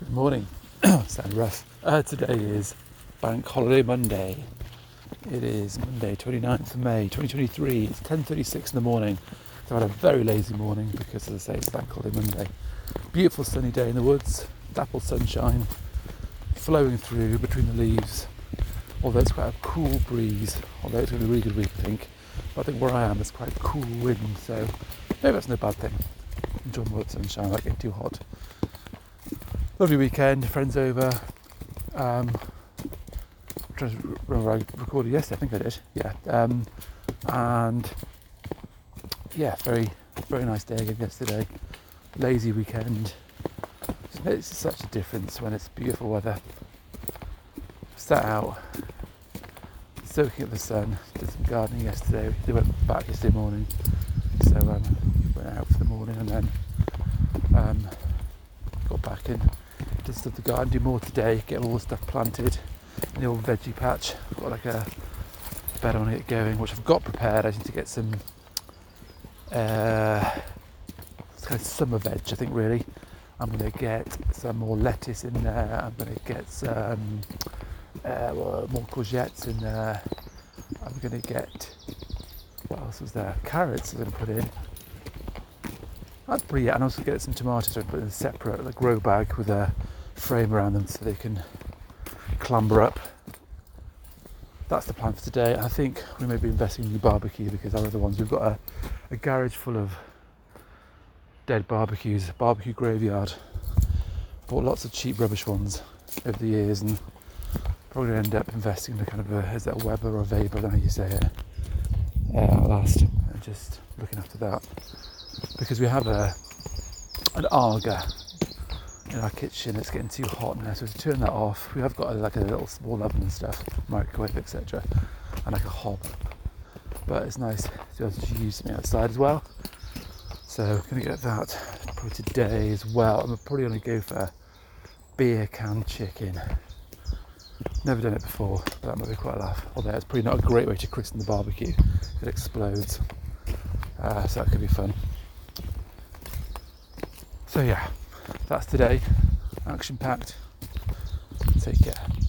Good morning. Sound rough. Uh, today is Bank Holiday Monday. It is Monday, 29th of May, 2023. It's 10.36 in the morning. So I've had a very lazy morning because, as I say, it's Bank Holiday Monday. Beautiful sunny day in the woods, dapple sunshine flowing through between the leaves. Although it's quite a cool breeze, although it's going to be a really good week, I think. But I think where I am is quite cool wind, so maybe that's no bad thing. Enjoy the sunshine, not getting too hot lovely weekend, friends over. Um, I'm trying to remember I recorded yesterday, I think I did. Yeah. Um, and yeah, very very nice day again yesterday. Lazy weekend. It's such a difference when it's beautiful weather. Sat out, soaking up the sun. Did some gardening yesterday. We went back yesterday morning, so um, went out for the morning and then um, got back in did stuff the garden, do more today, get all the stuff planted in the old veggie patch. I've got like a bed on it going, which I've got prepared. I need to get some uh, kind of summer veg, I think really. I'm going to get some more lettuce in there. I'm going to get some uh, more courgettes in there. I'm going to get what else was there? Carrots. I'm going to put in. That's pretty. And also get some tomatoes. I put in a separate like grow bag with a frame around them so they can clamber up. That's the plan for today. I think we may be investing in new barbecue because our other ones, we've got a, a garage full of dead barbecues, barbecue graveyard. Bought lots of cheap rubbish ones over the years and probably end up investing in a kind of a, is that Weber or Weber, I don't know how you say it, uh, last. And just looking after that. Because we have a an Aga in our kitchen. It's getting too hot now, so to turn that off, we have got a, like a little small oven and stuff, microwave, etc., and like a hob. But it's nice to be able to use something outside as well. So I'm gonna get that probably today as well. I'm probably gonna go for beer can chicken. Never done it before, but that might be quite a laugh. Although it's probably not a great way to christen the barbecue. It explodes. Uh, so that could be fun. So yeah, that's today. Action packed. Take care.